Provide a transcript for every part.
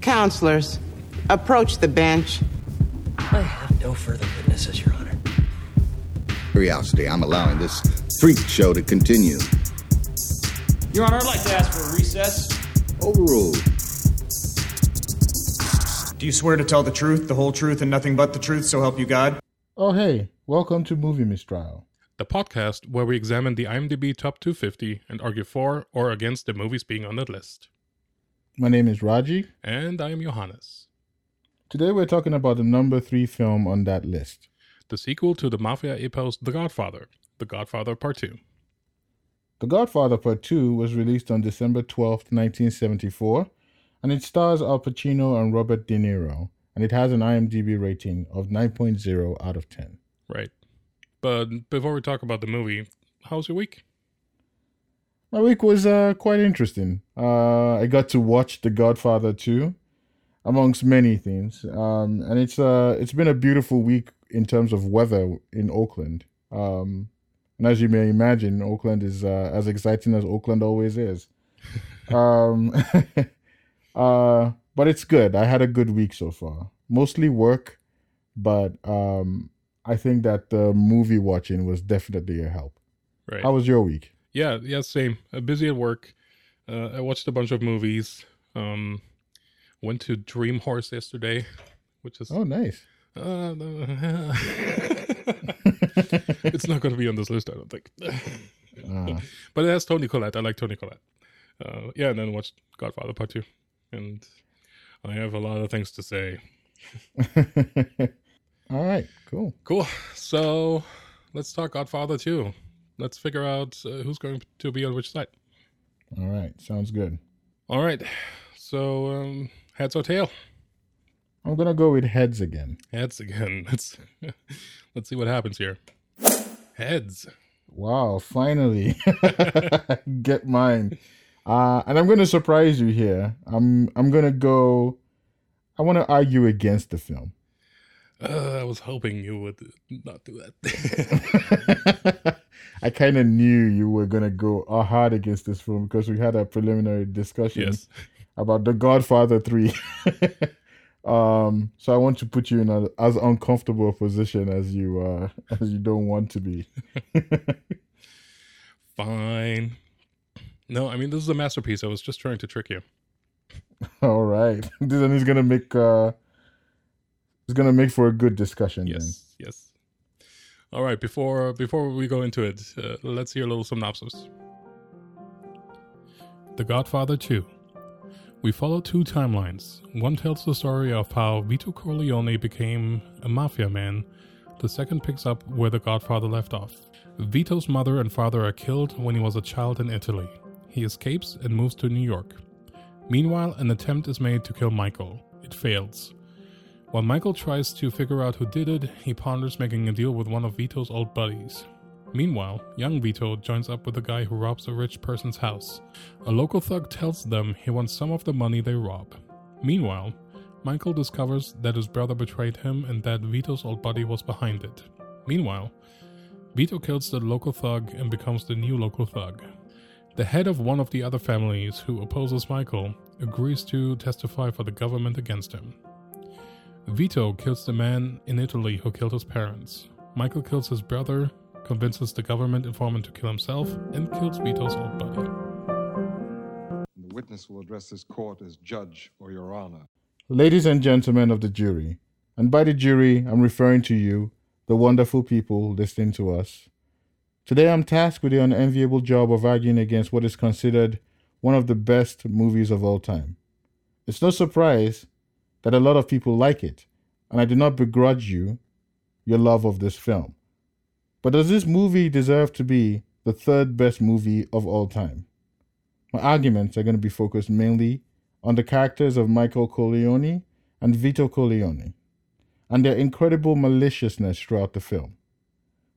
Counselors, approach the bench. I have no further witnesses, Your Honor. Curiosity, I'm allowing this freak show to continue. Your Honor, I'd like to ask for a recess. Overruled. Do you swear to tell the truth, the whole truth, and nothing but the truth, so help you God? Oh, hey, welcome to Movie Mistrial. the podcast where we examine the IMDb Top 250 and argue for or against the movies being on that list. My name is Raji. And I am Johannes, Today we're talking about the number three film on that list. the sequel to the mafia epos The Godfather, The Godfather Part 2. The Godfather Part 2 was released on December 12th, 1974, and it stars Al Pacino and Robert De Niro, and it has an IMDb rating of 9.0 out of 10. Right. But before we talk about the movie, how's your week? My week was uh, quite interesting. Uh, I got to watch The Godfather 2, amongst many things, um, and it's uh, it's been a beautiful week in terms of weather in Auckland. Um, and as you may imagine, Auckland is uh, as exciting as Auckland always is. um, uh, but it's good. I had a good week so far. Mostly work, but um, I think that the movie watching was definitely a help. Right. How was your week? Yeah, yeah, same. Uh, busy at work. Uh, I watched a bunch of movies. Um, went to Dream Horse yesterday, which is Oh, nice. Uh, it's not going to be on this list, I don't think. Ah. but it has Toni Collette. I like Toni Collette. Uh, yeah, and then watched Godfather Part 2. And I have a lot of things to say. All right, cool. Cool. So let's talk Godfather 2. Let's figure out uh, who's going to be on which side. All right, sounds good. All right. So, um, heads or tail? I'm gonna go with heads again. Heads again. Let's let's see what happens here. Heads. Wow, finally get mine. Uh, and I'm gonna surprise you here. I'm I'm gonna go. I want to argue against the film. Uh, I was hoping you would not do that. I kind of knew you were gonna go hard against this film because we had a preliminary discussion yes. about The Godfather Three. um, so I want to put you in a, as uncomfortable a position as you uh, as you don't want to be. Fine. No, I mean this is a masterpiece. I was just trying to trick you. All right, then he's gonna make uh, it's gonna make for a good discussion. Yes, yes. All right. Before before we go into it, uh, let's hear a little synopsis. The Godfather 2. We follow two timelines. One tells the story of how Vito Corleone became a mafia man. The second picks up where The Godfather left off. Vito's mother and father are killed when he was a child in Italy. He escapes and moves to New York. Meanwhile, an attempt is made to kill Michael. It fails. While Michael tries to figure out who did it, he ponders making a deal with one of Vito's old buddies. Meanwhile, young Vito joins up with the guy who robs a rich person's house. A local thug tells them he wants some of the money they rob. Meanwhile, Michael discovers that his brother betrayed him and that Vito's old buddy was behind it. Meanwhile, Vito kills the local thug and becomes the new local thug. The head of one of the other families who opposes Michael agrees to testify for the government against him. Vito kills the man in Italy who killed his parents. Michael kills his brother, convinces the government informant to kill himself, and kills Vito's old buddy. The witness will address this court as judge or your honor. Ladies and gentlemen of the jury, and by the jury, I'm referring to you, the wonderful people listening to us. Today, I'm tasked with the unenviable job of arguing against what is considered one of the best movies of all time. It's no surprise that a lot of people like it, and I do not begrudge you your love of this film. But does this movie deserve to be the third best movie of all time? My arguments are going to be focused mainly on the characters of Michael Corleone and Vito Corleone, and their incredible maliciousness throughout the film.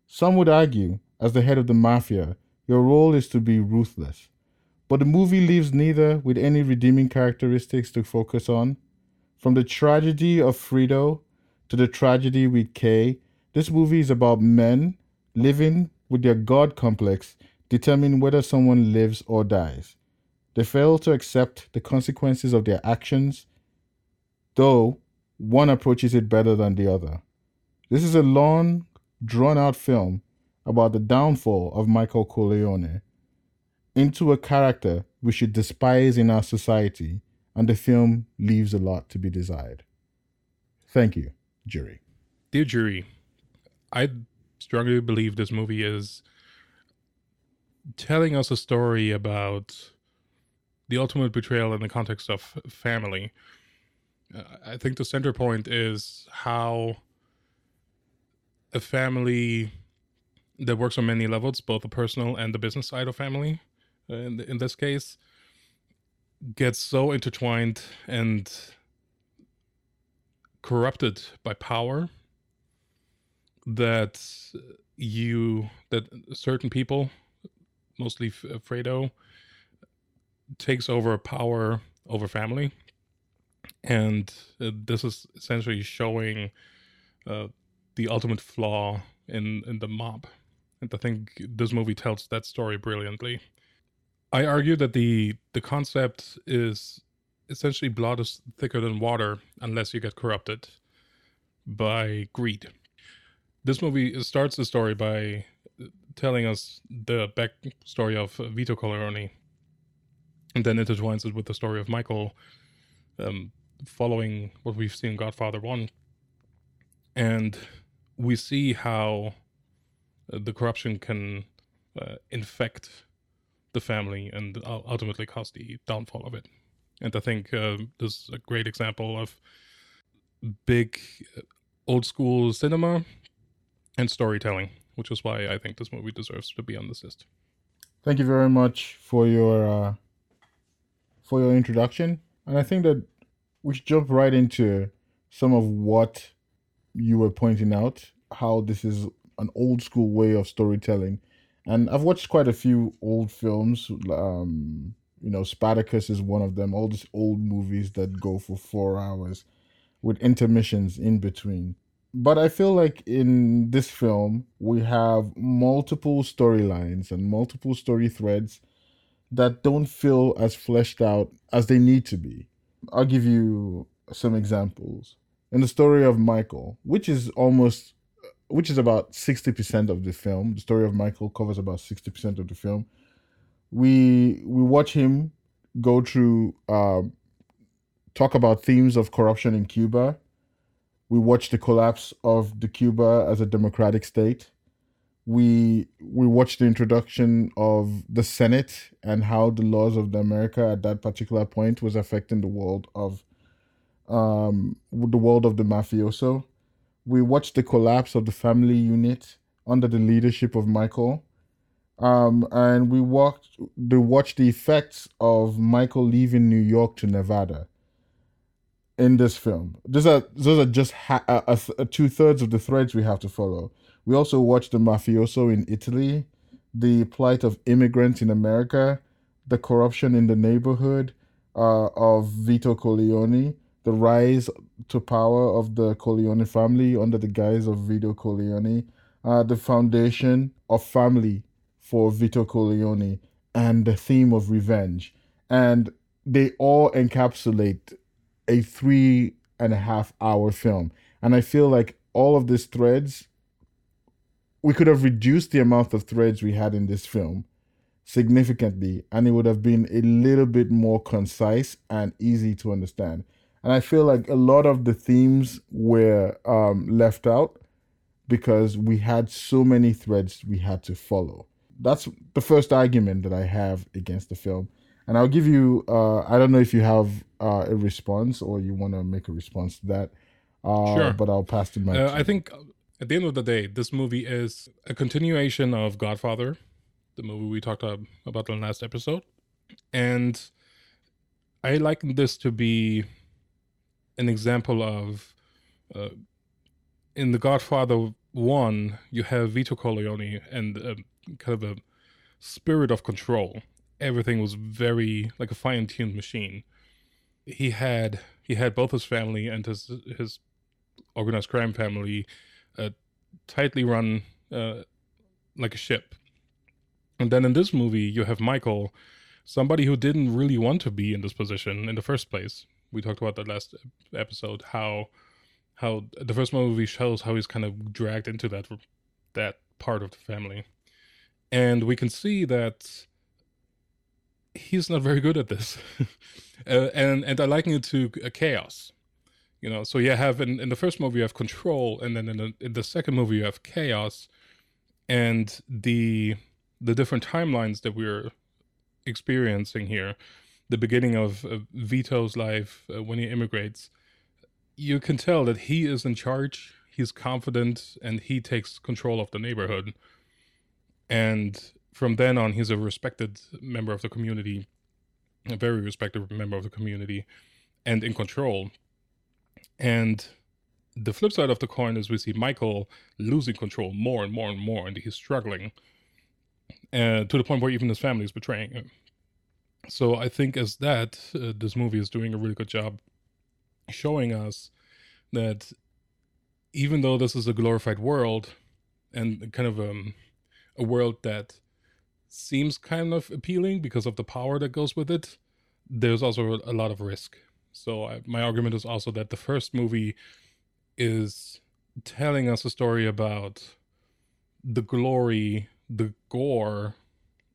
Some would argue, as the head of the mafia, your role is to be ruthless, but the movie leaves neither with any redeeming characteristics to focus on. From the tragedy of Fredo to the tragedy with Kay, this movie is about men living with their God complex determining whether someone lives or dies. They fail to accept the consequences of their actions though one approaches it better than the other. This is a long, drawn out film about the downfall of Michael Corleone into a character we should despise in our society, and the film leaves a lot to be desired. Thank you, jury. Dear jury, I strongly believe this movie is telling us a story about the ultimate betrayal in the context of family. Uh, I think the center point is how a family that works on many levels, both the personal and the business side of family, uh, in, in this case, gets so intertwined and corrupted by power that you that certain people mostly fredo takes over power over family. And uh, this is essentially showing uh, the ultimate flaw in in the mob. And i think this movie tells that story brilliantly i argue that the the concept is essentially blood is thicker than water unless you get corrupted by greed. This movie starts the story by telling us the backstory of Vito Corleone, and then intertwines it with the story of Michael, um, following what we've seen in Godfather One, and we see how uh, the corruption can uh, infect the family and ultimately cause the downfall of it. And I think uh, this is a great example of big uh, old school cinema and storytelling, which is why I think this movie deserves to be on this list. Thank you very much for your uh, for your introduction, and I think that we should jump right into some of what you were pointing out. How this is an old school way of storytelling, and I've watched quite a few old films. Um, you know, Spartacus is one of them. All these old movies that go for four hours with intermissions in between but I feel like in this film we have multiple storylines and multiple story threads that don't feel as fleshed out as they need to be. I'll give you some examples. In the story of Michael, which is almost which is about 60% of the film, the story of Michael covers about 60% of the film. We we watch him go through uh, talk about themes of corruption in Cuba we watch the collapse of the Cuba as a democratic state. We we watched the introduction of the Senate and how the laws of the America at that particular point was affecting the world of um, the world of the mafioso. We watched the collapse of the family unit under the leadership of Michael. Um, and we walked the watched the effects of Michael leaving New York to Nevada in this film. Those are those are just ha- a, a, two thirds of the threads we have to follow. We also watch the mafioso in Italy, the plight of immigrants in America, the corruption in the neighborhood uh, of Vito Corleone, the rise to power of the Corleone family under the guise of Vito Corleone, uh, the foundation of family for Vito Corleone, and the theme of revenge. And they all encapsulate a three and a half hour film. And I feel like all of these threads, we could have reduced the amount of threads we had in this film significantly, and it would have been a little bit more concise and easy to understand. And I feel like a lot of the themes were um, left out because we had so many threads we had to follow. That's the first argument that I have against the film and I'll give you. Uh, I don't know if you have uh, a response or you want to make a response to that. Uh, sure. But I'll pass to my. Uh, I think at the end of the day, this movie is a continuation of Godfather, the movie we talked about in the last episode, and I like this to be an example of. Uh, in the Godfather one, you have Vito Corleone and uh, kind of a spirit of control everything was very like a fine tuned machine. He had he had both his family and his his organized crime family uh, tightly run uh, like a ship. And then in this movie, you have Michael, somebody who didn't really want to be in this position in the first place, We talked about that last episode. How how the first movie shows how he's kind of dragged into that that part of the family, and we can see that he's not very good at this, uh, and and I liken it to a chaos. You know, so you have in, in the first movie you have control, and then in the in the second movie you have chaos, and the the different timelines that we're experiencing here, the beginning of, of Vito's life uh, when he immigrates, you can tell that he is in charge. He's confident, and he takes control of the neighborhood. And from then on, he's a respected member of the community, a very respected member of the community, and in control. And the flip side of the coin is we see Michael losing control more and more and more, and he's struggling uh, to the point where even his family is betraying him. So I think as that, uh, this movie is doing a really good job showing us that even though this is a glorified world and kind of um, a world that seems kind of appealing because of the power that goes with it, there's also a lot of risk. So I, my argument is also that the first movie is telling us a story about the glory, the gore,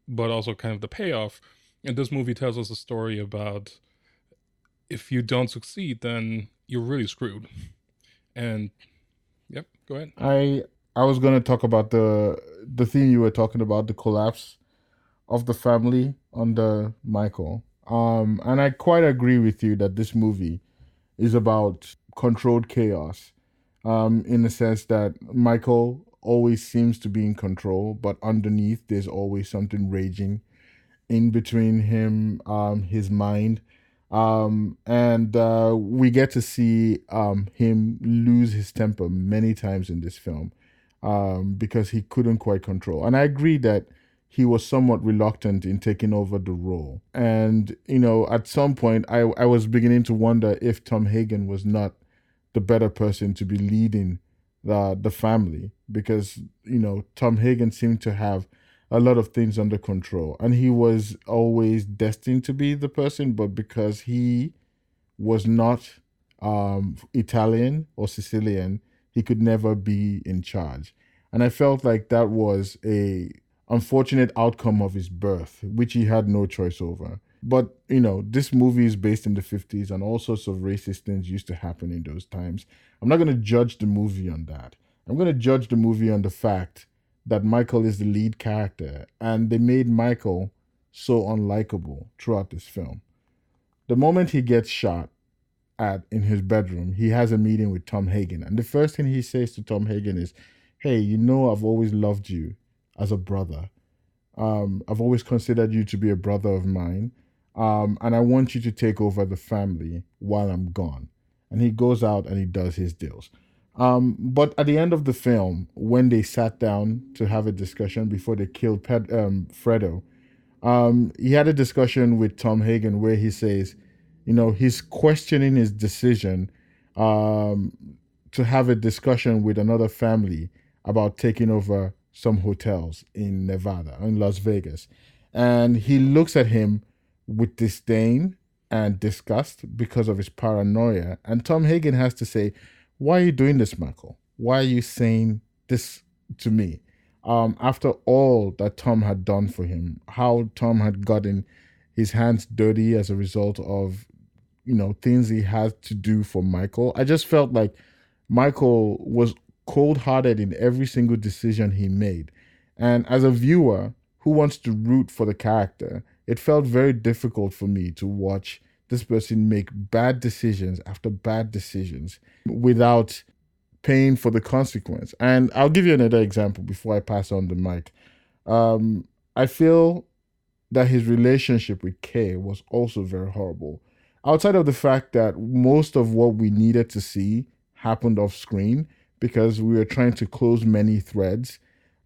but also kind of the payoff. And this movie tells us a story about if you don't succeed, then you're really screwed. And yep, go ahead. I I was gonna talk about the the theme you were talking about, the collapse of the family under Michael. Um, and I quite agree with you that this movie is about controlled chaos. Um, in the sense that Michael always seems to be in control, but underneath there's always something raging in between him, um, his mind. Um, and uh, we get to see um, him lose his temper many times in this film um, because he couldn't quite control. And I agree that he was somewhat reluctant in taking over the role. And, you know, at some point, I, I was beginning to wonder if Tom Hagen was not the better person to be leading the, the family because, you know, Tom Hagen seemed to have a lot of things under control. And he was always destined to be the person, but because he was not um, Italian or Sicilian, he could never be in charge. And I felt like that was a unfortunate outcome of his birth, which he had no choice over. But, you know, this movie is based in the 50s and all sorts of racist things used to happen in those times. I'm not going to judge the movie on that. I'm going to judge the movie on the fact that Michael is the lead character and they made Michael so unlikable throughout this film. The moment he gets shot at in his bedroom, he has a meeting with Tom Hagen. And the first thing he says to Tom Hagen is, Hey, you know, I've always loved you as a brother. Um, I've always considered you to be a brother of mine. Um, and I want you to take over the family while I'm gone. And he goes out and he does his deals. Um, but at the end of the film, when they sat down to have a discussion before they killed um, Fredo, um, he had a discussion with Tom Hagen where he says, you know, he's questioning his decision um, to have a discussion with another family about taking over some hotels in Nevada, in Las Vegas. And he looks at him with disdain and disgust because of his paranoia. And Tom Hagen has to say, Why are you doing this, Michael? Why are you saying this to me? Um, after all that Tom had done for him, how Tom had gotten his hands dirty as a result of, you know, things he had to do for Michael. I just felt like Michael was cold hearted in every single decision he made. And as a viewer who wants to root for the character, it felt very difficult for me to watch this person make bad decisions after bad decisions without paying for the consequence. And I'll give you another example before I pass on the mic. Um, I feel that his relationship with Kay was also very horrible. Outside of the fact that most of what we needed to see happened off screen, because we were trying to close many threads.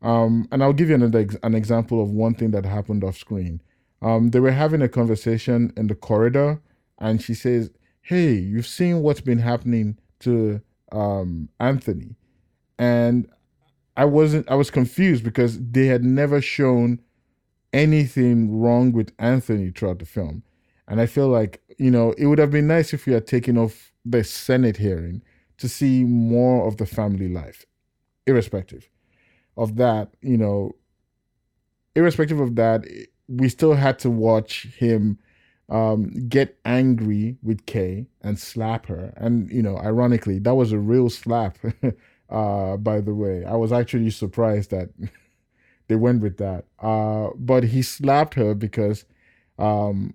Um, and I'll give you another an example of one thing that happened off screen. Um, they were having a conversation in the corridor, and she says, "Hey, you've seen what's been happening to um, Anthony," and I wasn't. I was confused because they had never shown anything wrong with Anthony throughout the film. And I feel like, you know, it would have been nice if we had taken off the Senate hearing to see more of the family life, irrespective of that, you know, irrespective of that, we still had to watch him um, get angry with Kay and slap her. And, you know, ironically, that was a real slap, uh, by the way. I was actually surprised that they went with that. Uh, but he slapped her because um,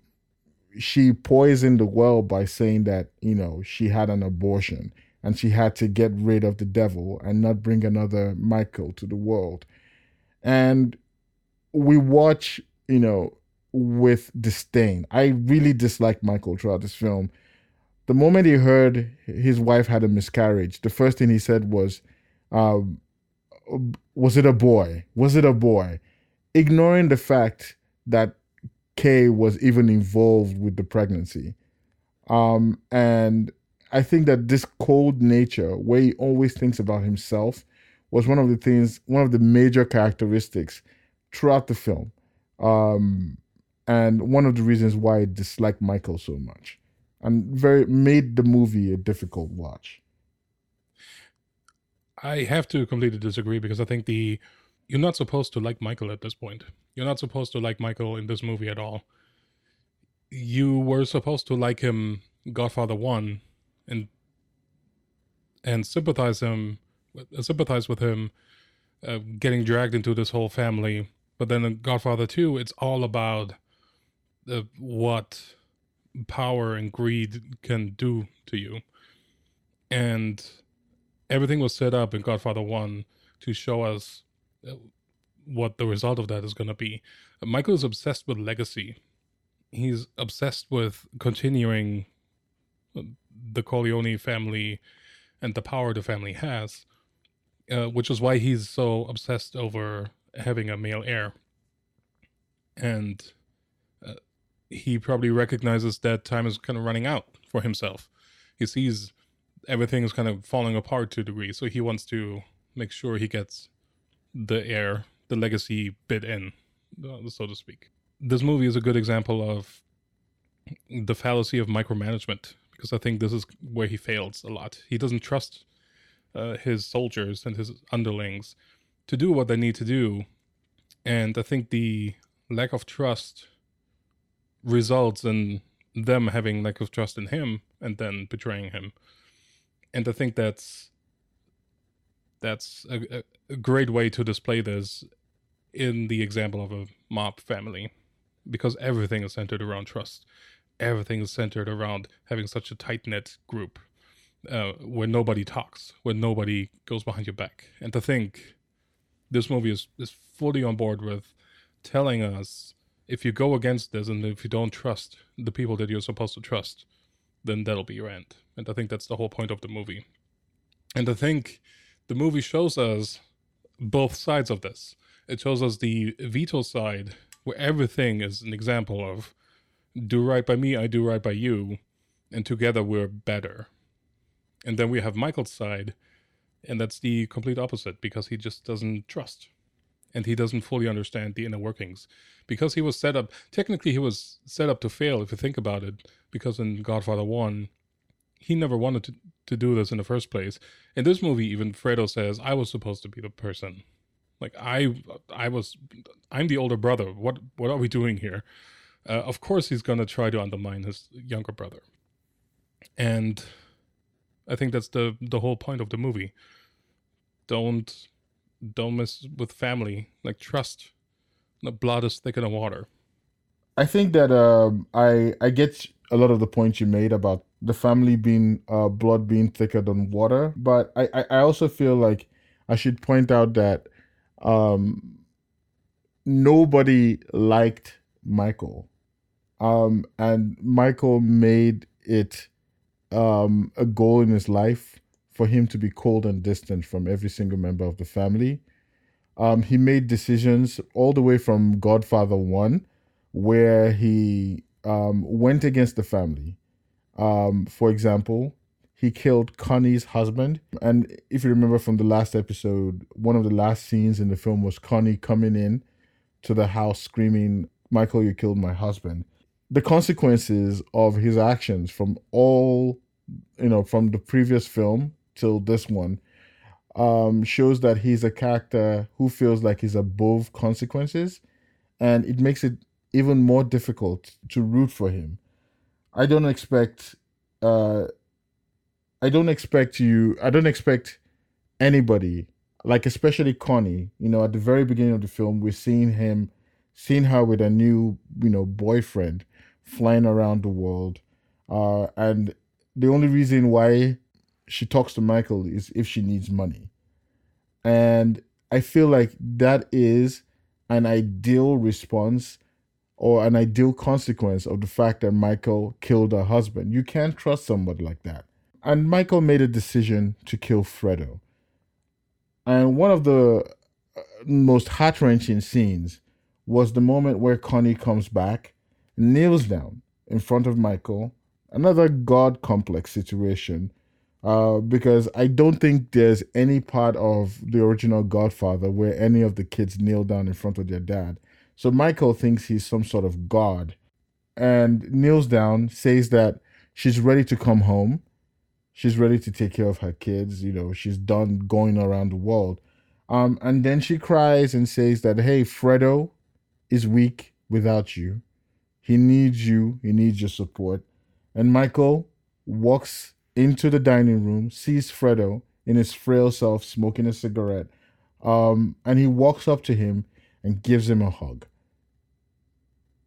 she poisoned the well by saying that, you know, she had an abortion and she had to get rid of the devil and not bring another Michael to the world. And we watch, you know, with disdain. I really dislike Michael throughout this film. The moment he heard his wife had a miscarriage, the first thing he said was, um, Was it a boy? Was it a boy? Ignoring the fact that Kay was even involved with the pregnancy. Um, and I think that this cold nature, where he always thinks about himself, was one of the things, one of the major characteristics throughout the film. Um, and one of the reasons why I dislike Michael so much, and very made the movie a difficult watch. I have to completely disagree because I think the you're not supposed to like Michael at this point. You're not supposed to like Michael in this movie at all. You were supposed to like him Godfather 1 and and sympathize him sympathize with him uh, getting dragged into this whole family. But then in Godfather 2, it's all about uh, what power and greed can do to you. And everything was set up in Godfather 1 to show us uh, what the result of that is going to be. Michael is obsessed with legacy. He's obsessed with continuing uh, the Corleone family and the power the family has, uh, which is why he's so obsessed over having a male heir. And he probably recognizes that time is kind of running out for himself. He sees everything is kind of falling apart to a degree, so he wants to make sure he gets the heir, the legacy bit in, uh, so to speak. This movie is a good example of the fallacy of micromanagement because I think this is where he fails a lot. He doesn't trust uh, his soldiers and his underlings to do what they need to do, and I think the lack of trust results in them having lack of trust in him and then betraying him. And I think that's that's a, a great way to display this in the example of a mob family because everything is centered around trust everything is centered around having such a tight knit group uh, where nobody talks, where nobody goes behind your back. And to think this movie is, is fully on board with telling us if you go against this and if you don't trust the people that you're supposed to trust, then that'll be your end. And I think that's the whole point of the movie. And I think the movie shows us both sides of this. It shows us the Vito side, where everything is an example of do right by me, I do right by you, and together we're better. And then we have Michael's side, and that's the complete opposite because he just doesn't trust and he doesn't fully understand the inner workings. Because he was set up technically he was set up to fail if you think about it because in godfather 1 he never wanted to, to do this in the first place. In this movie even fredo says i was supposed to be the person. Like i i was i'm the older brother. What what are we doing here? Uh, of course he's going to try to undermine his younger brother. And i think that's the the whole point of the movie. Don't don't mess with family like trust the blood is thicker than water. I think that um, I I get a lot of the points you made about the family being uh, blood being thicker than water, but I, I, also feel like I should point out that um, nobody liked Michael, um, and Michael made it um, a goal in his life for him to be cold and distant from every single member of the family. Um, he made decisions all the way from Godfather One where he um, went against the family. Um, for example, he killed Connie's husband. And if you remember from the last episode, one of the last scenes in the film was Connie coming in to the house screaming, Michael, you killed my husband. the consequences of his actions from all you know from the previous film till this one um shows that he's a character who feels like he's above consequences and it makes it even more difficult to root for him. I don't expect uh i don't expect you i don't expect anybody like especially connie. You know at the very beginning of the film we're seeing him seeing her with a new you know boyfriend flying around the world. Uh and the only reason why she talks to michael is if she needs money. And i feel like that is an ideal response or an ideal consequence of the fact that michael killed her husband. You can't trust somebody like that. And michael made a decision to kill fredo. And one of the uh, most heart wrenching scenes was the moment where Connie comes back, kneels down in front of Michael. Another God complex situation, uh, because I don't think there's any part of the original Godfather where any of the kids kneel down in front of their dad. So Michael thinks he's some sort of God and kneels down, says that she's ready to come home. She's ready to take care of her kids. You know, she's done going around the world. Um, and then she cries and says that, hey, Fredo, is weak without you. He needs you, he needs your support. And Michael walks into the dining room, sees Fredo in his frail self smoking a cigarette, um, and he walks up to him and gives him a hug.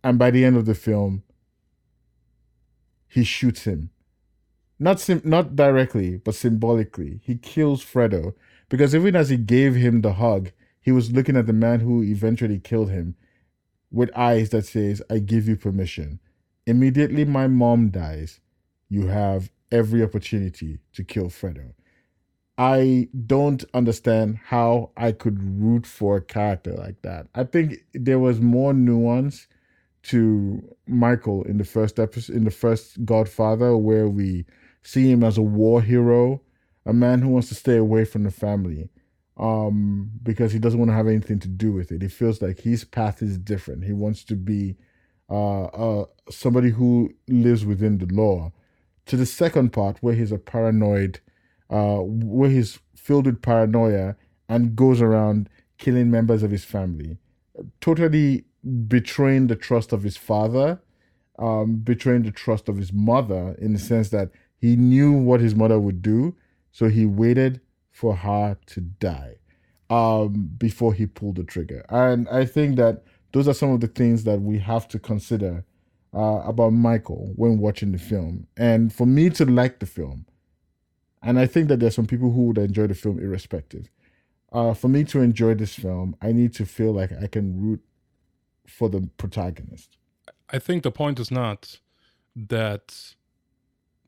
And by the end of the film, he shoots him. Not sim- not directly, but symbolically. He kills Fredo because even as he gave him the hug, he was looking at the man who eventually killed him with eyes that says, I give you permission. Immediately my mom dies, you have every opportunity to kill Fredo. I don't understand how I could root for a character like that. I think there was more nuance to Michael in the first episode in the first Godfather where we see him as a war hero, a man who wants to stay away from the family um, because he doesn't want to have anything to do with it. He feels like his path is different. He wants to be uh, uh, somebody who lives within the law. To the second part, where he's a paranoid, uh, where he's filled with paranoia and goes around killing members of his family, totally betraying the trust of his father, um, betraying the trust of his mother in the sense that he knew what his mother would do, so he waited for her to die um, before he pulled the trigger. And I think that those are some of the things that we have to consider uh, about Michael when watching the film. And for me to like the film, and I think that there's some people who would enjoy the film irrespective. Uh, for me to enjoy this film, I need to feel like I can root for the protagonist. I think the point is not that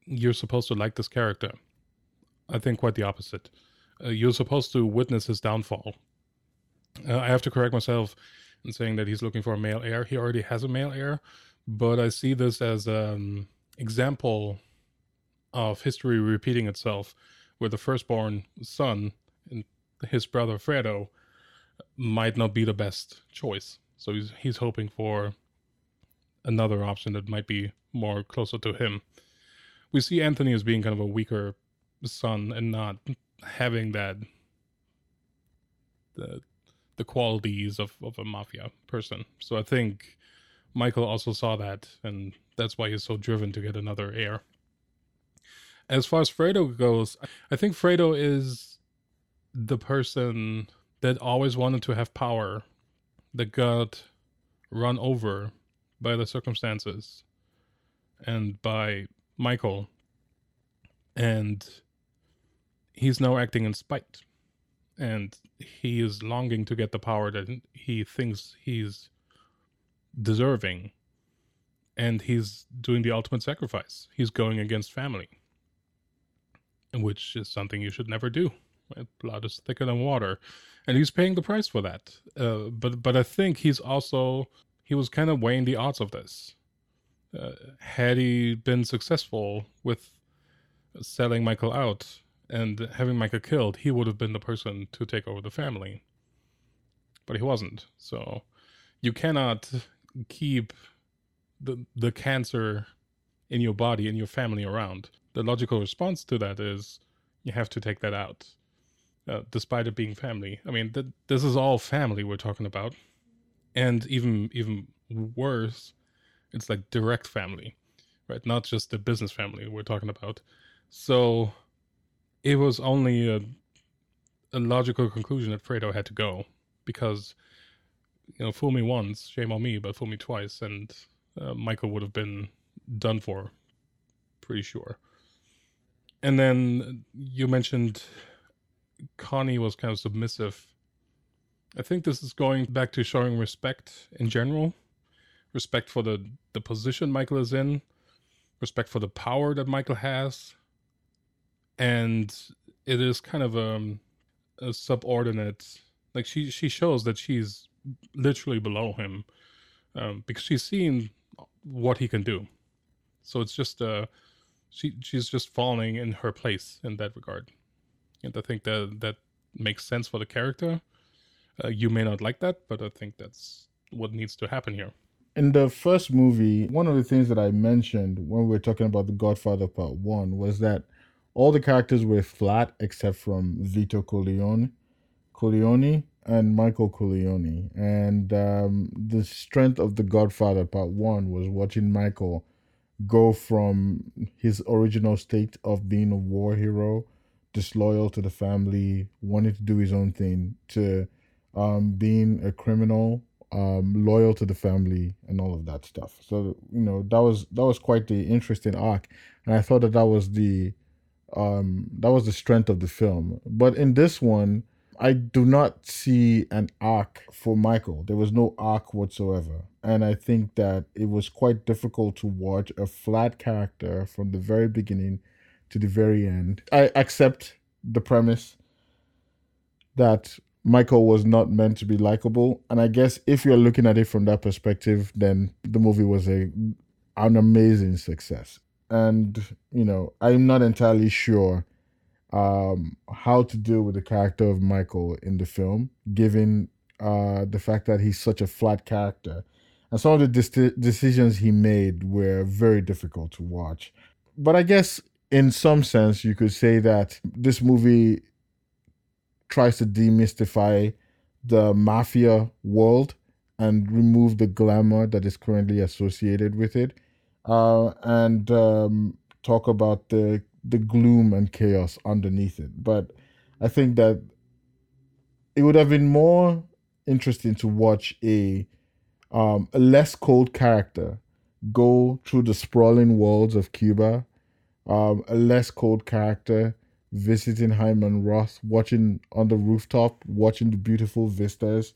you're supposed to like this character. I think quite the opposite uh, you're supposed to witness his downfall. Uh, I have to correct myself in saying that he's looking for a male heir. He already has a male heir, but I see this as an example of history repeating itself, where the firstborn son and his brother Fredo might not be the best choice. So he's he's hoping for another option that might be more closer to him. We see Anthony as being kind of a weaker son and not having that the the qualities of, of a mafia person. So I think Michael also saw that and that's why he's so driven to get another heir. As far as Fredo goes, I think Fredo is the person that always wanted to have power that got run over by the circumstances and by Michael. And he's now acting in spite and he is longing to get the power that he thinks he's deserving. And he's doing the ultimate sacrifice. He's going against family which is something you should never do. Blood is thicker than water. And he's paying the price for that. Uh, but but i think he's also he was kind of weighing the odds of this. Uh, had he been successful with selling michael out and having michael killed, he would have been the person to take over the family. But he wasn't. So you cannot keep the the cancer in your body and your family around. The logical response to that is you have to take that out, uh, despite it being family. I mean, th- this is all family we're talking about, and even even worse, it's like direct family, right? Not just the business family we're talking about. So it was only a, a logical conclusion that Fredo had to go because you know, fool me once, shame on me, but fool me twice, and uh, Michael would have been done for, pretty sure. And then you mentioned Connie was kind of submissive. I think this is going back to showing respect in general, respect for the the position Michael is in, respect for the power that Michael has, and it is kind of a, a subordinate. Like she she shows that she's literally below him um, because she's seen what he can do. So it's just uh, she she's just falling in her place in that regard, and I think that that makes sense for the character. Uh, you may not like that, but I think that's what needs to happen here. In the first movie, one of the things that I mentioned when we were talking about The Godfather Part 1 was that all the characters were flat except from Vito Corleone. Corleone and Michael Corleone. And um, the strength of The Godfather Part 1 was watching Michael go from his original state of being a war hero, disloyal to the family, wanting to do his own thing, to um, being a criminal, um, loyal to the family, and all of that stuff. So you know that was that was quite the interesting arc, and I thought that that was the um, that was the strength of the film. But in this one, I do not see an arc for Michael. There was no arc whatsoever. And I think that it was quite difficult to watch a flat character from the very beginning to the very end. I accept the premise that Michael was not meant to be likable. And I guess if you're looking at it from that perspective, then the movie was a an amazing success. And, you know, I'm not entirely sure um, how to deal with the character of Michael in the film, given uh, the fact that he's such a flat character. And some of the dis- decisions he made were very difficult to watch. But I guess in some sense, you could say that this movie tries to demystify the mafia world and remove the glamour that is currently associated with it uh, and um, talk about the the gloom and chaos underneath it. But I think that it would have been more interesting to watch a um, a less cold character go through the sprawling worlds of Cuba, um, a less cold character visiting Hyman Roth, watching on the rooftop, watching the beautiful vistas,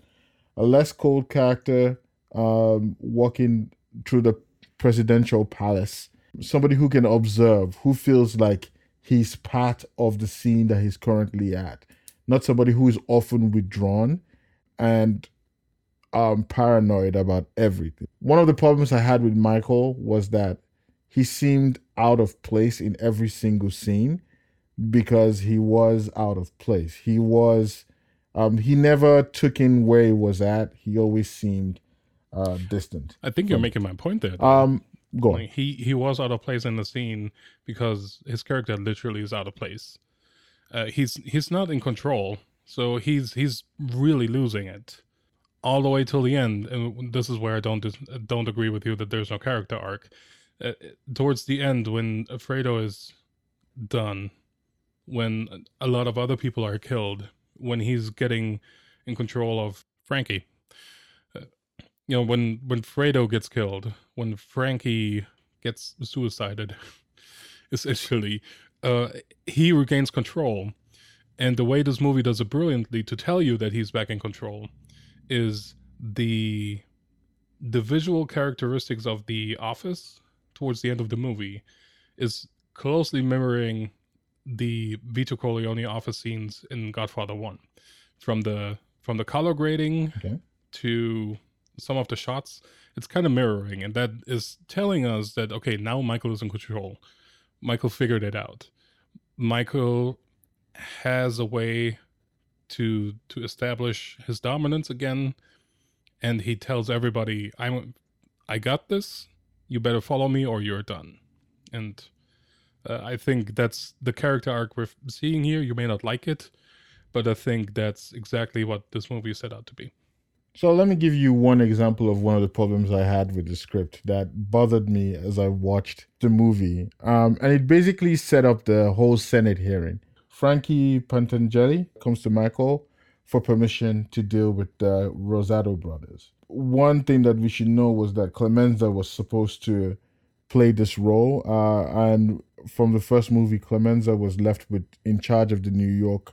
a less cold character um, walking through the presidential palace somebody who can observe, who feels like he's part of the scene that he's currently at, not somebody who is often withdrawn and um, paranoid about everything. One of the problems I had with Michael was that he seemed out of place in every single scene because he was out of place. He was, um, he never took in where he was at. He always seemed uh, distant. I think you're making my point there. Um, go on. Like, he he was out of place in the scene because his character literally is out of place. Uh, he's he's not in control, so he's he's really losing it all the way till the end. And this is where I don't dis- don't agree with you that there's no character arc. Uh, towards the end, when Fredo is done, when a lot of other people are killed, when he's getting in control of Frankie, you know, when when Fredo gets killed, when Frankie gets suicided, essentially, uh, he regains control. And the way this movie does it brilliantly to tell you that he's back in control is the the visual characteristics of the office towards the end of the movie is closely mirroring the Vito Corleone office scenes in Godfather One, from the from the color grading Okay. to some of the shots. It's kind of mirroring, and that is telling us that okay, now Michael is in control. Michael figured it out. Michael has a way to to establish his dominance again, and he tells everybody, "I'm, I got this. you better follow me or you're done. And uh, I think that's the character arc we're seeing here. You may not like it, but I think that's exactly what this movie set out to be. So let me give you one example of one of the problems I had with the script that bothered me as I watched the movie. Um, and it basically set up the whole Senate hearing. Frankie Pentangeli comes to Michael for permission to deal with the Rosato brothers. One thing that we should know was that Clemenza was supposed to play this role, uh, and from the first movie, Clemenza was left with in charge of the New York,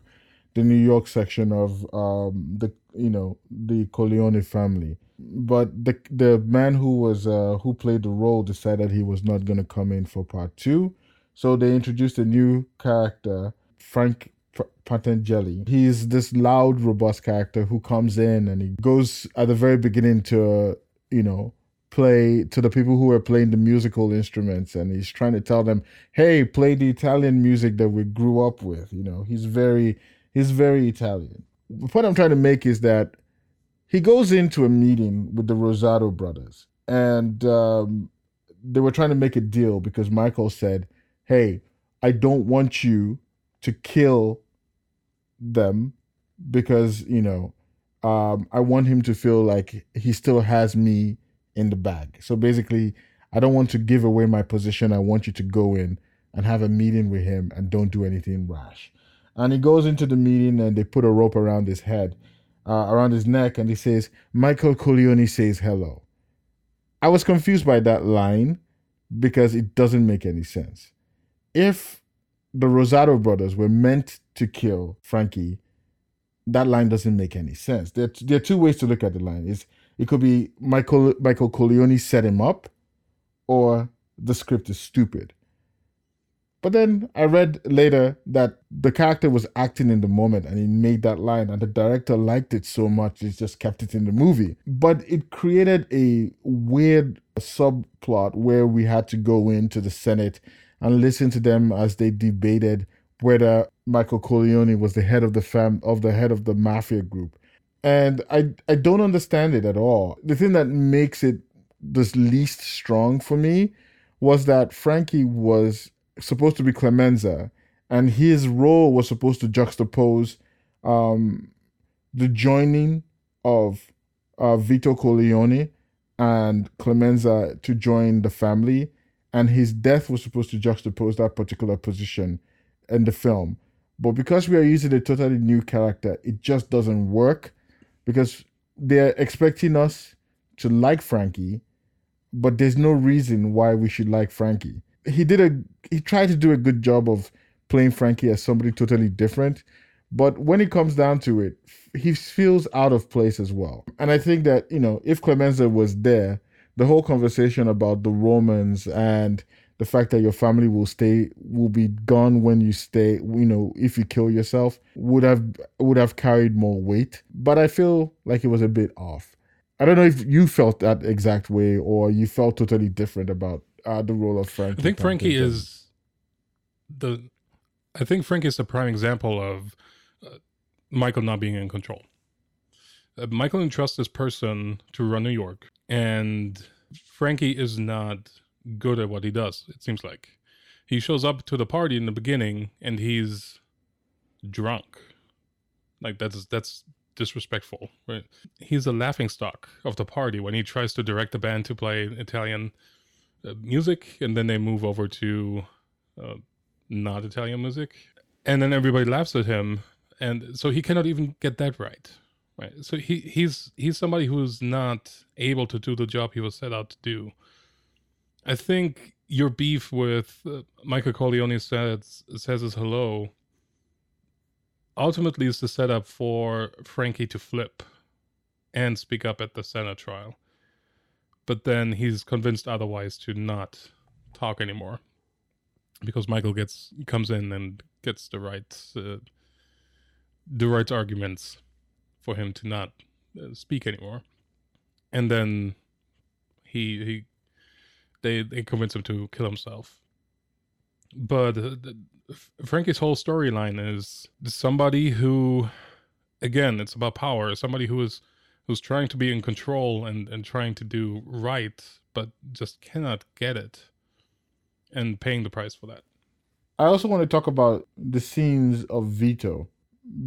the New York section of um, the you know the Corleone family. But the the man who was uh, who played the role decided he was not going to come in for part two, so they introduced a new character, Frank Pentangeli. He's this loud, robust character who comes in and he goes at the very beginning to, you know, play to the people who are playing the musical instruments and he's trying to tell them, hey, play the Italian music that we grew up with. You know, he's very, he's very Italian. The point I'm trying to make is that he goes into a meeting with the Rosato brothers and um, they were trying to make a deal because Michael said, hey, I don't want you to kill them because you know um, I want him to feel like he still has me in the bag. So basically, I don't want to give away my position. I want you to go in and have a meeting with him and don't do anything rash. And he goes into the meeting and they put a rope around his head, uh, around his neck, and he says, Michael Corleone says hello. I was confused by that line because it doesn't make any sense. If the Rosato brothers were meant to kill Frankie, that line doesn't make any sense. There, there are two ways to look at the line. Is it could be Michael Michael Corleone set him up, or the script is stupid. But then I read later that the character was acting in the moment and he made that line, and the director liked it so much he just kept it in the movie. But it created a weird subplot where we had to go into the Senate and listen to them as they debated whether Michael Corleone was the head of the fam of the head of the mafia group. And I I don't understand it at all. The thing that makes it this least strong for me was that Frankie was supposed to be Clemenza, and his role was supposed to juxtapose um, the joining of uh, Vito Corleone and Clemenza to join the family, and his death was supposed to juxtapose that particular position in the film. But because we are using a totally new character, it just doesn't work because they're expecting us to like Frankie, but there's no reason why we should like Frankie. He did a he tried to do a good job of playing Frankie as somebody totally different, but when it comes down to it, he feels out of place as well. And I think that, you know, if Clemenza was there, the whole conversation about the Romans and the fact that your family will stay will be gone when you stay you know if you kill yourself would have would have carried more weight but i feel like it was a bit off i don't know if you felt that exact way or you felt totally different about uh, the role of frankie i think frankie is the i think frankie is a prime example of uh, michael not being in control uh, michael entrusts this person to run new york and frankie is not good at what he does. It seems like he shows up to the party in the beginning and he's drunk. Like that's that's disrespectful, right? He's a laughing stock of the party when he tries to direct the band to play Italian music, and then they move over to uh, not Italian music, and then everybody laughs at him, and so he cannot even get that right, right? So he he's he's somebody who's not able to do the job he was set out to do I think your beef with uh, Michael Corleone says says his hello ultimately is the setup for Frankie to flip and speak up at the Senate trial. But then he's convinced otherwise to not talk anymore because Michael gets comes in and gets the right uh, the right arguments for him to not uh, speak anymore. And then he he they they convince him to kill himself. But uh, Frankie's whole storyline is somebody who, again, it's about power. Somebody who is who's trying to be in control and, and trying to do right, but just cannot get it and paying the price for that. I also want to talk about the scenes of Vito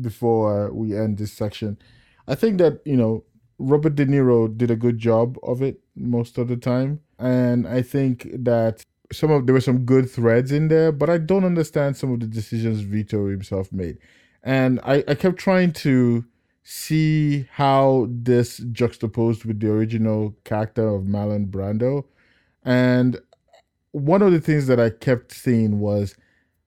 before we end this section. I think that, you know, Robert De Niro did a good job of it most of the time. And I think that some of there were some good threads in there, but I don't understand some of the decisions Vito himself made. And I, I kept trying to see how this juxtaposed with the original character of Marlon Brando. And one of the things that I kept seeing was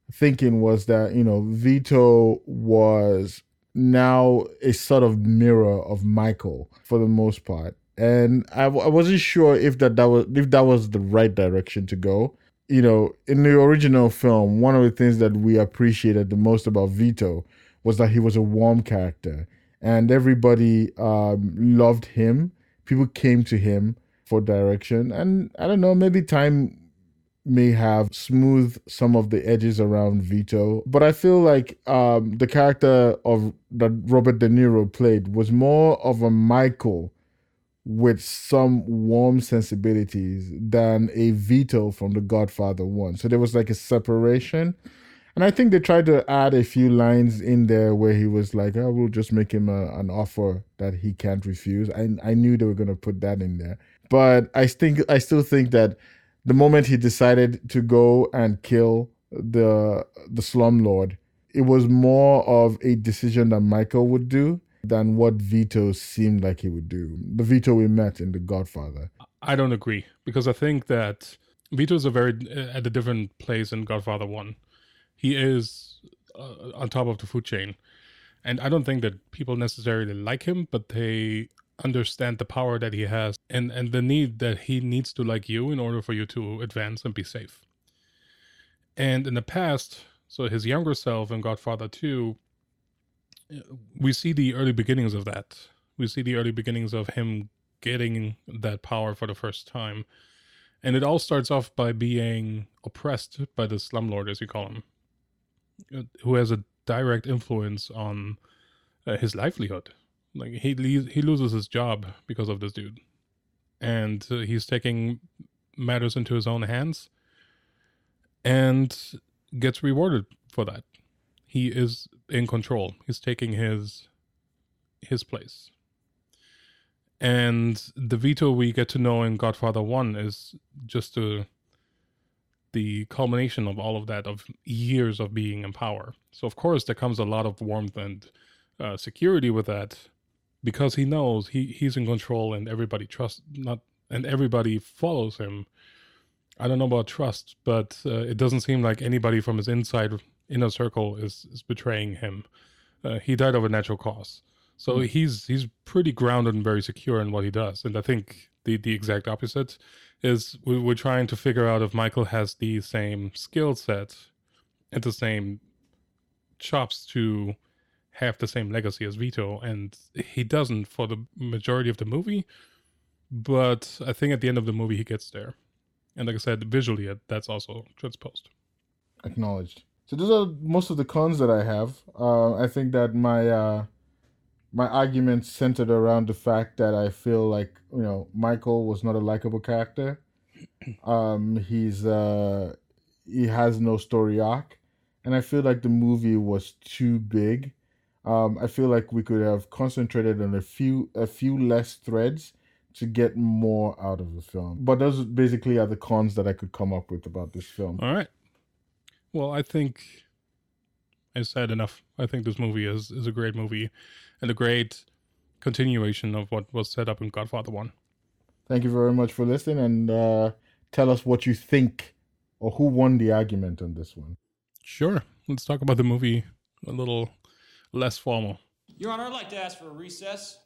thinking was that, you know, Vito was now a sort of mirror of Michael for the most part. And I, I wasn't sure if that, that was if that was the right direction to go. You know, in the original film, one of the things that we appreciated the most about Vito was that he was a warm character and everybody um, loved him. People came to him for direction. And I don't know, maybe time may have smoothed some of the edges around Vito, but I feel like um, the character of that Robert De Niro played was more of a Michael with some warm sensibilities than a Vito from The Godfather one. So there was like a separation. And I think they tried to add a few lines in there where he was like, "I oh, will just make him a, an offer that he can't refuse." I I knew they were gonna put that in there, but I think I still think that the moment he decided to go and kill the the slumlord, it was more of a decision that Michael would do than what Vito seemed like he would do. The Vito we met in The Godfather. I don't agree because I think that Vito is a very at a different place in Godfather One. He is uh, on top of the food chain, and I don't think that people necessarily like him, but they understand the power that he has and and the need that he needs to like you in order for you to advance and be safe. And in the past so his younger self in godfather 2 we see the early beginnings of that. We see the early beginnings of him getting that power for the first time. And it all starts off by being oppressed by the slumlord as you call him. uh, who has a direct influence on uh, his livelihood like he he loses his job because of this dude, and uh, he's taking matters into his own hands, and gets rewarded for that. He is in control. He's taking his his place. And the Vito we get to know in Godfather One is just a the culmination of all of that of years of being in power. So of course there comes a lot of warmth and uh, security with that, because he knows he he's in control and everybody trusts not and everybody follows him. I don't know about trust, but uh, it doesn't seem like anybody from his inside inner circle is is betraying him. Uh, he died of a natural cause, so mm. he's he's pretty grounded and very secure in what he does. And I think the the exact opposite is we, we're trying to figure out if Michael has the same skill set and the same chops to have the same legacy as Vito, and he doesn't for the majority of the movie. But I think at the end of the movie, he gets there. And like I said, visually, that's also transposed. Acknowledged. So those are most of the cons that I have. Uh, I think that my uh, my argument centered around the fact that I feel like you know Michael was not a likable character. Um, he's uh, he has no story arc, and I feel like the movie was too big um, I feel like we could have concentrated on a few a few less threads to get more out of the film. But those basically are the cons that I could come up with about this film. All right. Well, I think I said enough. I think this movie is is a great movie and a great continuation of what was set up in Godfather One. Thank you very much for listening, and uh, tell us what you think or who won the argument on this one. Sure. Let's talk about the movie a little less formal. Your Honor, I'd like to ask for a recess.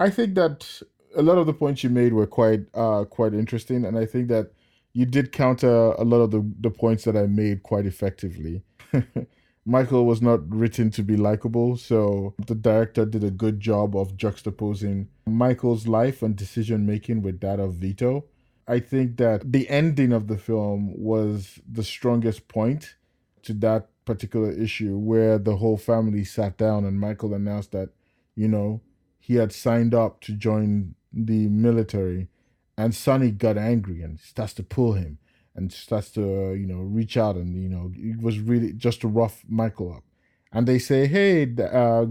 I think that a lot of the points you made were quite uh, quite interesting, and I think that you did counter a lot of the, the points that I made quite effectively. Michael was not written to be likable, so the director did a good job of juxtaposing Michael's life and decision making with that of Vito. I think that the ending of the film was the strongest point to that particular issue where the whole family sat down and Michael announced that, you know, he had signed up to join the military, and Sonny got angry and starts to pull him and starts to uh, you know reach out and you know it was really just to rough Michael up. And they say, "Hey, uh,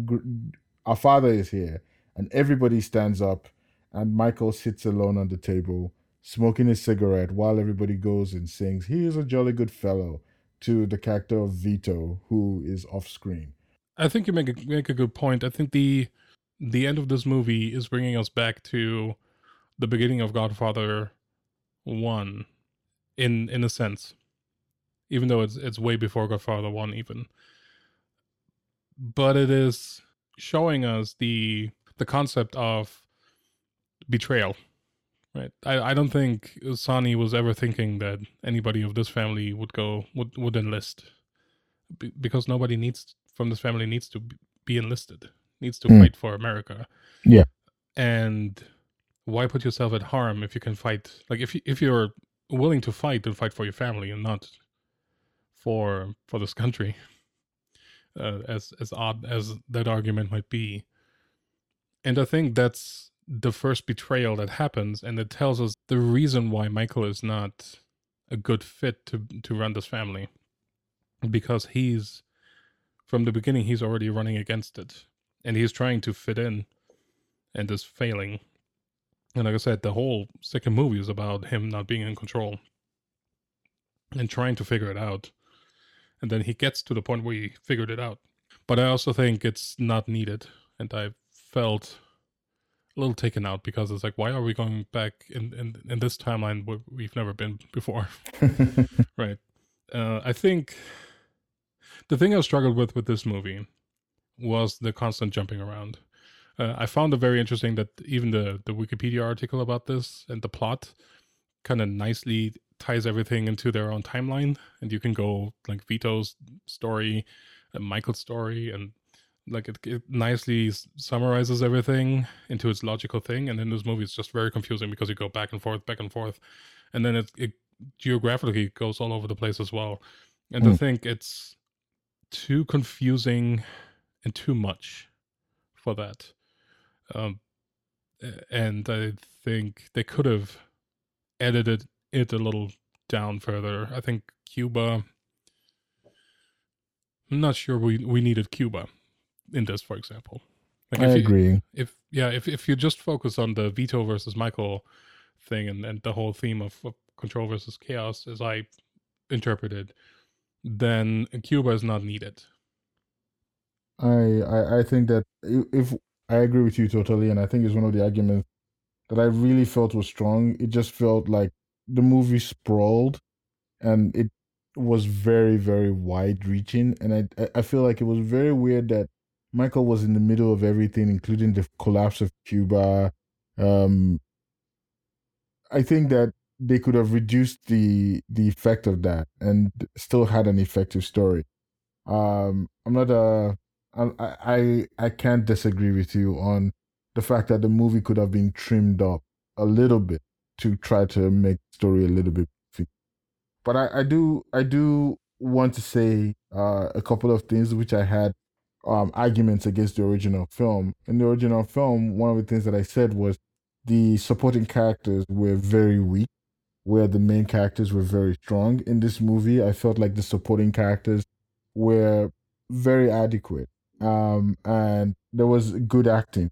our father is here," and everybody stands up, and Michael sits alone on the table smoking his cigarette while everybody goes and sings, "He is a jolly good fellow." To the character of Vito, who is off screen. I think you make a, make a good point. I think the the end of this movie is bringing us back to the beginning of Godfather One, in in a sense, even though it's it's way before Godfather One even. But it is showing us the the concept of betrayal, right? I, I don't think Sonny was ever thinking that anybody of this family would go would would enlist, because nobody needs from this family needs to be enlisted, needs to mm. fight for America. Yeah, and why put yourself at harm if you can fight? Like if you, if you're willing to fight, then fight for your family and not for for this country. Uh, as as odd as that argument might be, and I think that's the first betrayal that happens, and it tells us the reason why Michael is not a good fit to to run this family, because he's from the beginning he's already running against it, and he's trying to fit in, and is failing and like I said, the whole second movie is about him not being in control and trying to figure it out. And then he gets to the point where he figured it out. But I also think it's not needed. And I felt a little taken out because it's like, why are we going back in, in, in this timeline where we've never been before? right. Uh, I think the thing I struggled with with this movie was the constant jumping around. Uh, I found it very interesting that even the the Wikipedia article about this and the plot kind of nicely ties everything into their own timeline, and you can go like Vito's story, and Michael's story, and like it, it nicely summarizes everything into its logical thing. And then this movie is just very confusing because you go back and forth, back and forth, and then it, it geographically goes all over the place as well. And mm. I think it's too confusing and too much for that. Um, and I think they could have edited it a little down further. I think Cuba. I'm not sure we we needed Cuba in this, for example. Like I if agree. You, if yeah, if if you just focus on the Vito versus Michael thing and, and the whole theme of, of control versus chaos, as I interpreted, then Cuba is not needed. I, I I think that if I agree with you totally, and I think it's one of the arguments that I really felt was strong. It just felt like the movie sprawled, and it was very very wide reaching, and I I feel like it was very weird that Michael was in the middle of everything, including the collapse of Cuba. Um, I think that they could have reduced the the effect of that and still had an effective story. Um, I'm not a I, I can't disagree with you on the fact that the movie could have been trimmed up a little bit to try to make the story a little bit. Fit. But I, I do I do want to say uh, a couple of things which I had um, arguments against the original film. In the original film, one of the things that I said was the supporting characters were very weak, where the main characters were very strong. In this movie, I felt like the supporting characters were very adequate um, and there was good acting.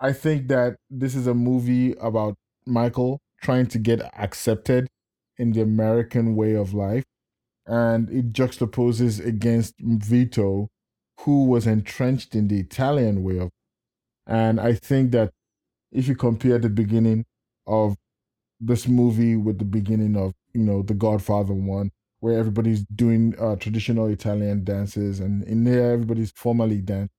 I think that this is a movie about Michael trying to get accepted in the American way of life, and it juxtaposes against Vito, who was entrenched in the Italian way of. And I think that if you compare the beginning of this movie with the beginning of you know the Godfather one, where everybody's doing uh, traditional Italian dances, and in there everybody's formally dance.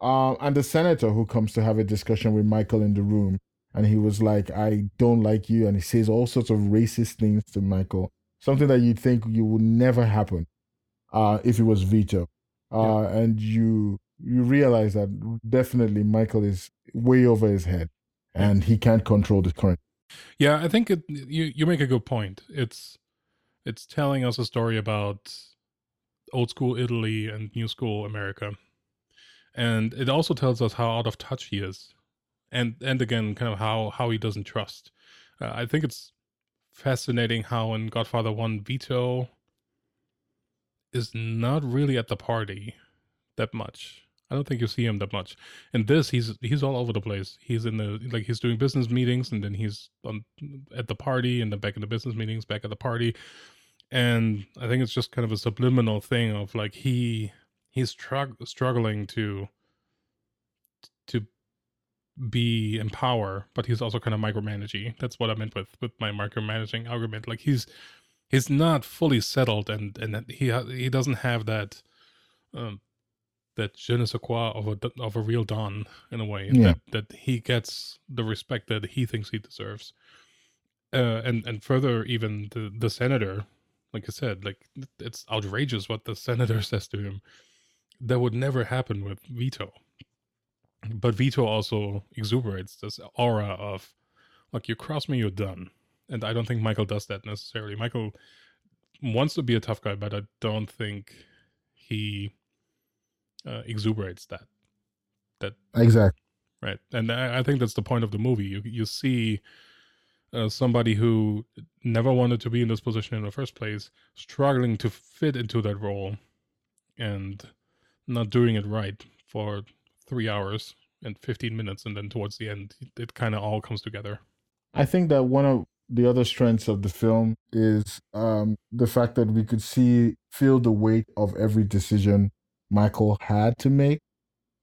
Um, and the senator who comes to have a discussion with Michael in the room, and he was like, "I don't like you," and he says all sorts of racist things to Michael, something that you'd think you would never happen uh, if it was Vito. Uh, yeah. And you you realize that definitely Michael is way over his head, and he can't control the current. Yeah, I think it, you you make a good point. It's it's telling us a story about old school Italy and new school America. And it also tells us how out of touch he is and and again, kind of how how he doesn't trust. Uh, I think it's fascinating how in Godfather One, Vito is not really at the party that much. I don't think you see him that much. In this, he's he's all over the place. He's in the like he's doing business meetings, and then he's on at the party, and then back in the business meetings, back at the party. And I think it's just kind of a subliminal thing of like he he's strugg- struggling to to be in power, but he's also kind of micromanaging. That's what I meant with with my micromanaging argument. Like he's he's not fully settled, and and he ha- he doesn't have that um, that je ne sais quoi of a of a real don in a way. Yeah. That, that he gets the respect that he thinks he deserves. Uh, and and further, even the the senator, like I said, like it's outrageous what the senator says to him. That would never happen with Vito. But Vito also exuberates this aura of, like, you cross me, you're done. And I don't think Michael does that necessarily. Michael wants to be a tough guy, but I don't think he uh, exuberates that. That Exactly. right, and I, I think that's the point of the movie. You you see uh, somebody who never wanted to be in this position in the first place, struggling to fit into that role, and not doing it right for three hours and fifteen minutes, and then towards the end, it kind of all comes together. I think that one of the other strengths of the film is um, the fact that we could see, feel the weight of every decision Michael had to make.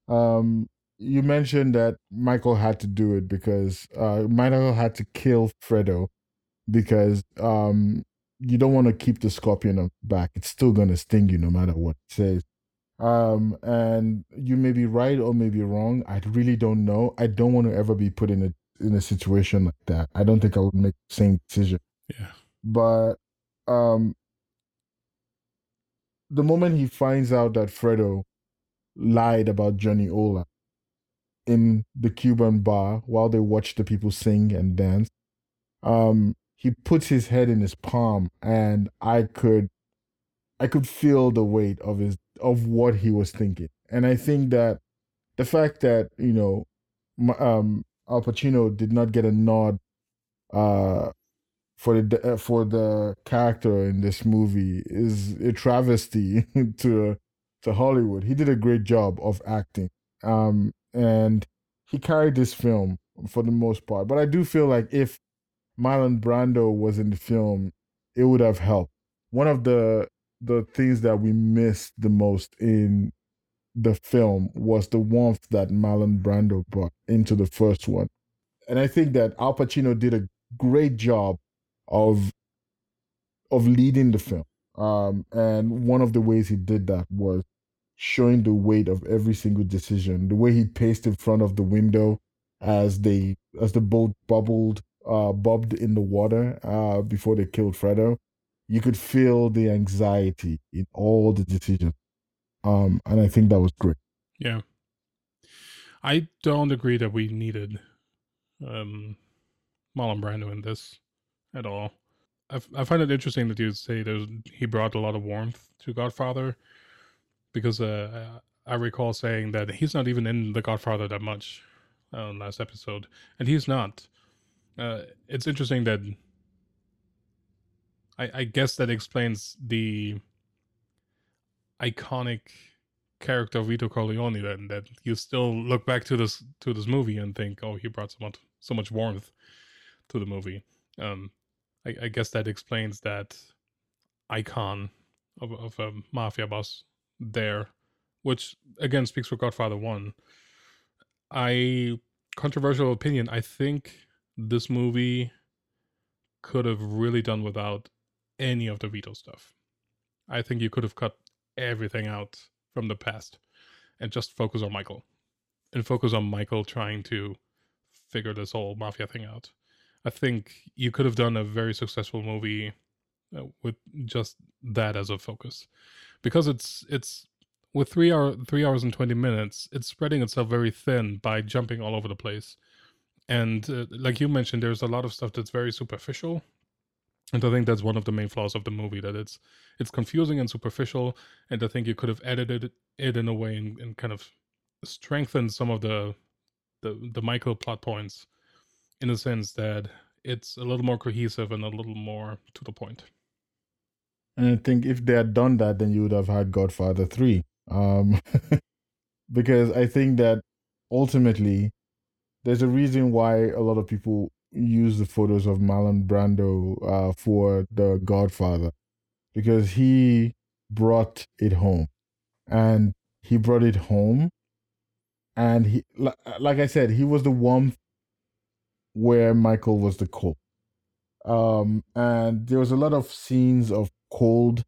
Um, you mentioned that Michael had to do it because uh, Michael had to kill Fredo because um, you don't want to keep the scorpion back. It's still going to sting you no matter what it says. Um, and you may be right or may be wrong. I really don't know. I don't want to ever be put in a in a situation like that. I don't think I would make the same decision. Yeah, But um, the moment he finds out that Fredo lied about Johnny Ola in the Cuban bar while they watch the people sing and dance, um, he puts his head in his palm, and I could, I could feel the weight of his of what he was thinking, and I think that the fact that you know, um, Al Pacino did not get a nod, uh, for the uh, for the character in this movie is a travesty to to Hollywood. He did a great job of acting, um, and he carried this film for the most part. But I do feel like if Marlon Brando was in the film, it would have helped. One of the the things that we missed the most in the film was the warmth that Marlon Brando brought into the first one. And I think that Al Pacino did a great job of of leading the film. Um, and one of the ways he did that was showing the weight of every single decision. The way he paced in front of the window as they as the boat bubbled, uh, bobbed in the water uh, before they killed Fredo. You could feel the anxiety in all the decisions. Um, and I think that was great. yeah. I don't agree that we needed um, Marlon Brando in this at all. I, f- I find it interesting that you say there's he brought a lot of warmth to Godfather, because uh, I recall saying that he's not even in the Godfather that much uh, last episode, and he's not. Uh, it's interesting that I, I guess that explains the iconic character of Vito Corleone then that you still look back to this to this movie and think, oh, he brought so much so much warmth to the movie. Um, I, I guess that explains that icon of of a mafia boss there, which again speaks for Godfather One. I controversial opinion. I think this movie could have really done without any of the Vito stuff. I think you could have cut everything out from the past and just focus on Michael and focus on Michael trying to figure this whole mafia thing out. I think you could have done a very successful movie uh, with just that as a focus because it's it's with 3 hour 3 hours and 20 minutes it's spreading itself very thin by jumping all over the place. And uh, like you mentioned there's a lot of stuff that's very superficial. And i think that's one of the main flaws of the movie that it's it's confusing and superficial. And i think you could have edited it in a way and, and kind of strengthened some of the the the Michael plot points in the sense that it's a little more cohesive and a little more to the point. And I think if they had done that, then you would have had Godfather 3. Um, because I think that ultimately, there's a reason why a lot of people use the photos of Marlon Brando uh, for the Godfather, because he brought it home. And he brought it home. And he, like like I said, he was the warmth where Michael was the cold. Um, and there was a lot of scenes of cold,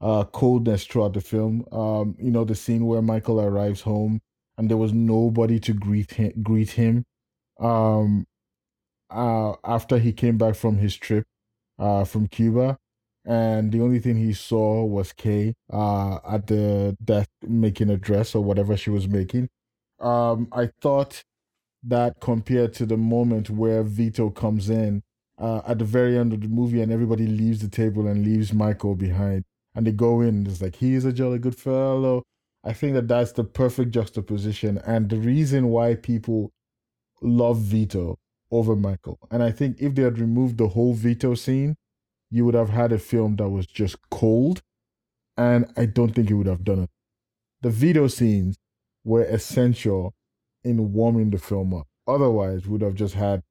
uh, coldness throughout the film. Um, you know, the scene where Michael arrives home and there was nobody to greet him. Greet him. Um, uh, after he came back from his trip, uh, from Cuba, and the only thing he saw was Kay, uh, at the desk making a dress or whatever she was making. Um, I thought that compared to the moment where Vito comes in uh, at the very end of the movie and everybody leaves the table and leaves Michael behind. And they go in it's like he's a jolly good fellow. I think that that's the perfect juxtaposition and the reason why people love Vito over Michael. And I think if they had removed the whole Vito scene you would have had a film that was just cold and I don't think it would have done it. The Vito scenes were essential in warming the film up. Otherwise we would have just had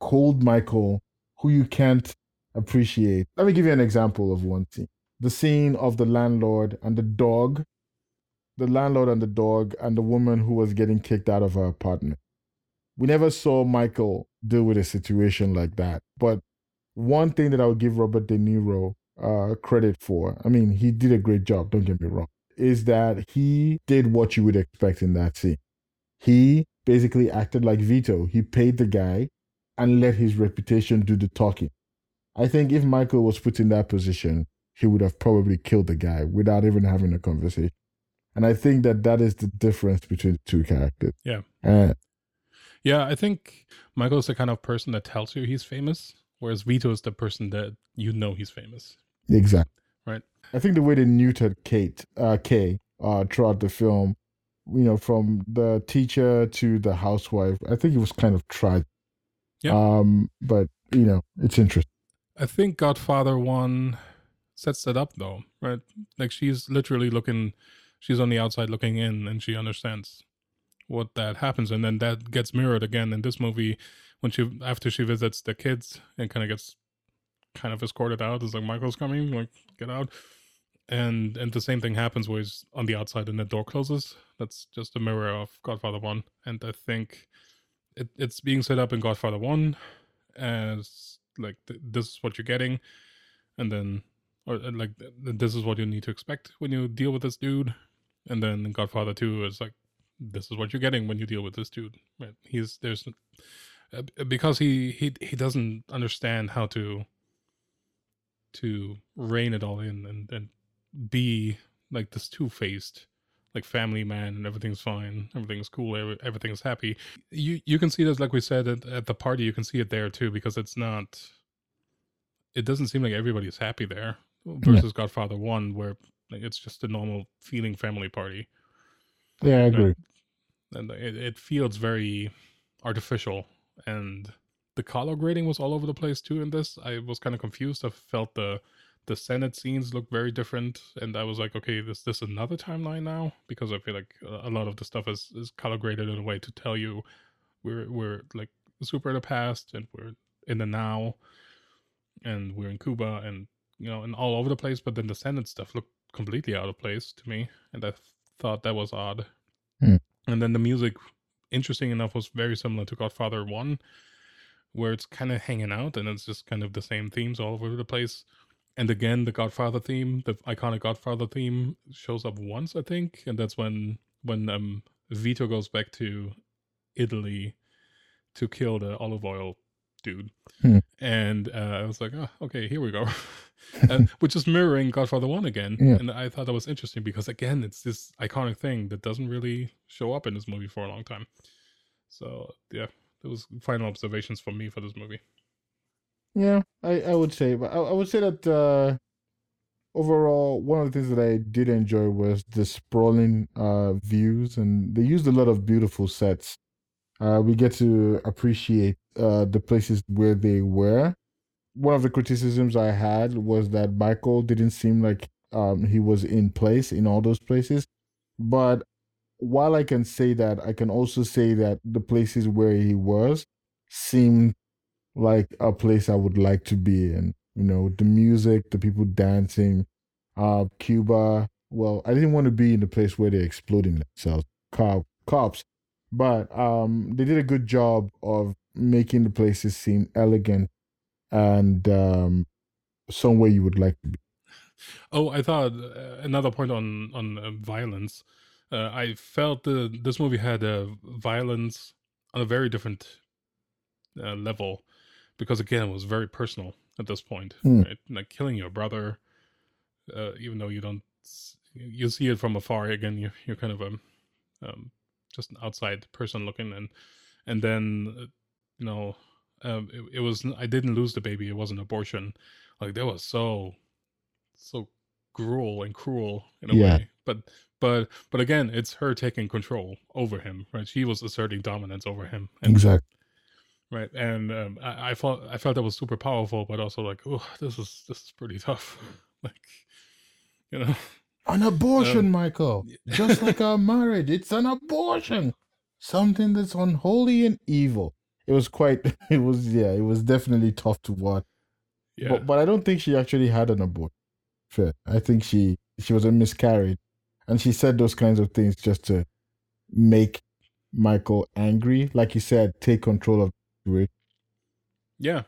cold Michael who you can't appreciate. Let me give you an example of one scene. The scene of the landlord and the dog, the landlord and the dog, and the woman who was getting kicked out of her apartment. We never saw Michael deal with a situation like that. But one thing that I would give Robert De Niro uh, credit for, I mean, he did a great job, don't get me wrong, is that he did what you would expect in that scene. He basically acted like Vito. He paid the guy and let his reputation do the talking. I think if Michael was put in that position, he would have probably killed the guy without even having a conversation. And I think that that is the difference between the two characters. Yeah. Uh, yeah, I think Michael's the kind of person that tells you he's famous, whereas Vito is the person that you know he's famous. Exactly. Right. I think the way they neutered Kate, uh, Kay, uh, throughout the film, you know, from the teacher to the housewife, I think it was kind of tragic. Yeah. Um, but you know, it's interesting. I think Godfather one sets that up though, right? Like she's literally looking she's on the outside looking in and she understands what that happens and then that gets mirrored again in this movie when she after she visits the kids and kind of gets kind of escorted out it's like michael's coming like get out and and the same thing happens where he's on the outside and the door closes that's just a mirror of godfather 1 and i think it, it's being set up in Godfather One as like th- this is what you're getting, and then or like th- this is what you need to expect when you deal with this dude, and then Godfather Two is like this is what you're getting when you deal with this dude. Right? He's there's uh, because he he he doesn't understand how to to rein it all in and and be like this two faced like family man and everything's fine everything's cool everything's happy. You you can see this like we said at, at the party you can see it there too because it's not it doesn't seem like everybody's happy there versus yeah. godfather 1 where like, it's just a normal feeling family party. Yeah i agree. And it, it feels very artificial and the color grading was all over the place too in this. I was kind of confused. I felt the the Senate scenes look very different, and I was like, okay, this is this another timeline now? Because I feel like a lot of the stuff is is color graded in a way to tell you we're we're like super in the past and we're in the now, and we're in Cuba and you know and all over the place. But then the Senate stuff looked completely out of place to me, and I thought that was odd. Hmm. And then the music, interesting enough, was very similar to Godfather One, where it's kind of hanging out and it's just kind of the same themes all over the place and again the godfather theme the iconic godfather theme shows up once i think and that's when when um vito goes back to italy to kill the olive oil dude. Hmm. and uh, i was like oh okay here we go. Uh, which is mirroring godfather 1 again. Yeah. and i thought that was interesting because again it's this iconic thing that doesn't really show up in this movie for a long time. So yeah those final observations for me for this movie yeah, I, I would say, but I, I would say that uh, overall, one of the things that I did enjoy was the sprawling uh, views, and they used a lot of beautiful sets uh, we get to appreciate uh, the places where they were. One of the criticisms I had was that Michael didn't seem like um, he was in place in all those places. But while I can say that, I can also say that the places where he was seemed like a place I would like to be in. You know, the music, the people dancing, uh, Cuba. Well, I didn't want to be in the place where they're exploding themselves, cop, cops. But um, they did a good job of making the places seem elegant and um, somewhere you would like to be. Oh, I thought uh, another point on on uh, violence. Uh, I felt the this movie had uh, violence on a very different uh, level because again it was very personal at this point. Hmm. Right? Like killing your brother, uh, even though you don't you see it from afar. Again, you you're kind of a um, just an outside person looking, and and then uh, you know um, it, it was I didn't lose the baby. It was an abortion. Like that was so so gruel and cruel in a Yeah. way. But but but again, it's her taking control over him, right? She was asserting dominance over him, and, Exactly. Right? And um, I, I felt I felt that was super powerful, but also like, oh, this is this is pretty tough. like, you know, An abortion, Um, Michael. Just like our marriage, it's an abortion. Something that's unholy and evil. It was quite. It was yeah. It was definitely tough to watch. yeah, But but I don't think she actually had an abortion. Fair. I think she she was a miscarriage, and she said those kinds of things just to make Michael angry. Like you said, take control of situation. yeah.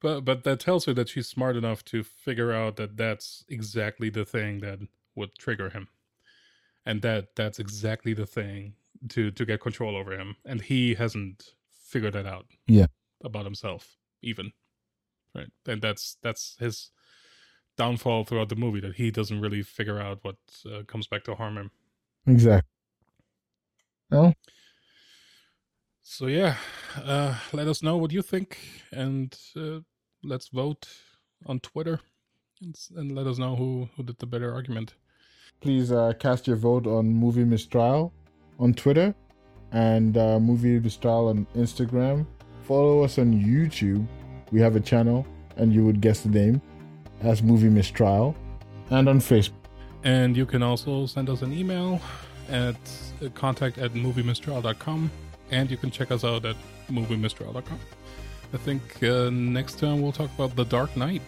But but that tells her that she's smart enough to figure out that that's exactly the thing that would trigger him, and that that's exactly the thing to to get control over him, and he hasn't figured that out. Yeah. about himself even, right? And that's that's his downfall throughout the movie that he doesn't really figure out what uh, comes back to harm him. Exactly. Well, So yeah, uh, let us know what you think, and uh, let's vote on Twitter, and, and let us know who who did the better argument. please uh, cast your vote on Movie Mistrial on Twitter and uh, Movie Mistrial on Instagram. Follow us on YouTube. We have a channel, and you would guess the name as Movie Mistrial, and on Facebook. And you can also send us an email at uh, contact at moviemistrial.com, and you can check us out at moviemistrial.com. I think uh, next time we'll talk about The Dark Knight.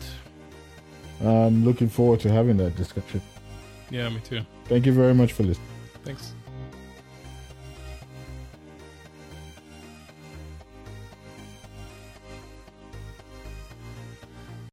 I'm looking forward to having that discussion. Yeah, me too. Thank you very much for listening. Thanks.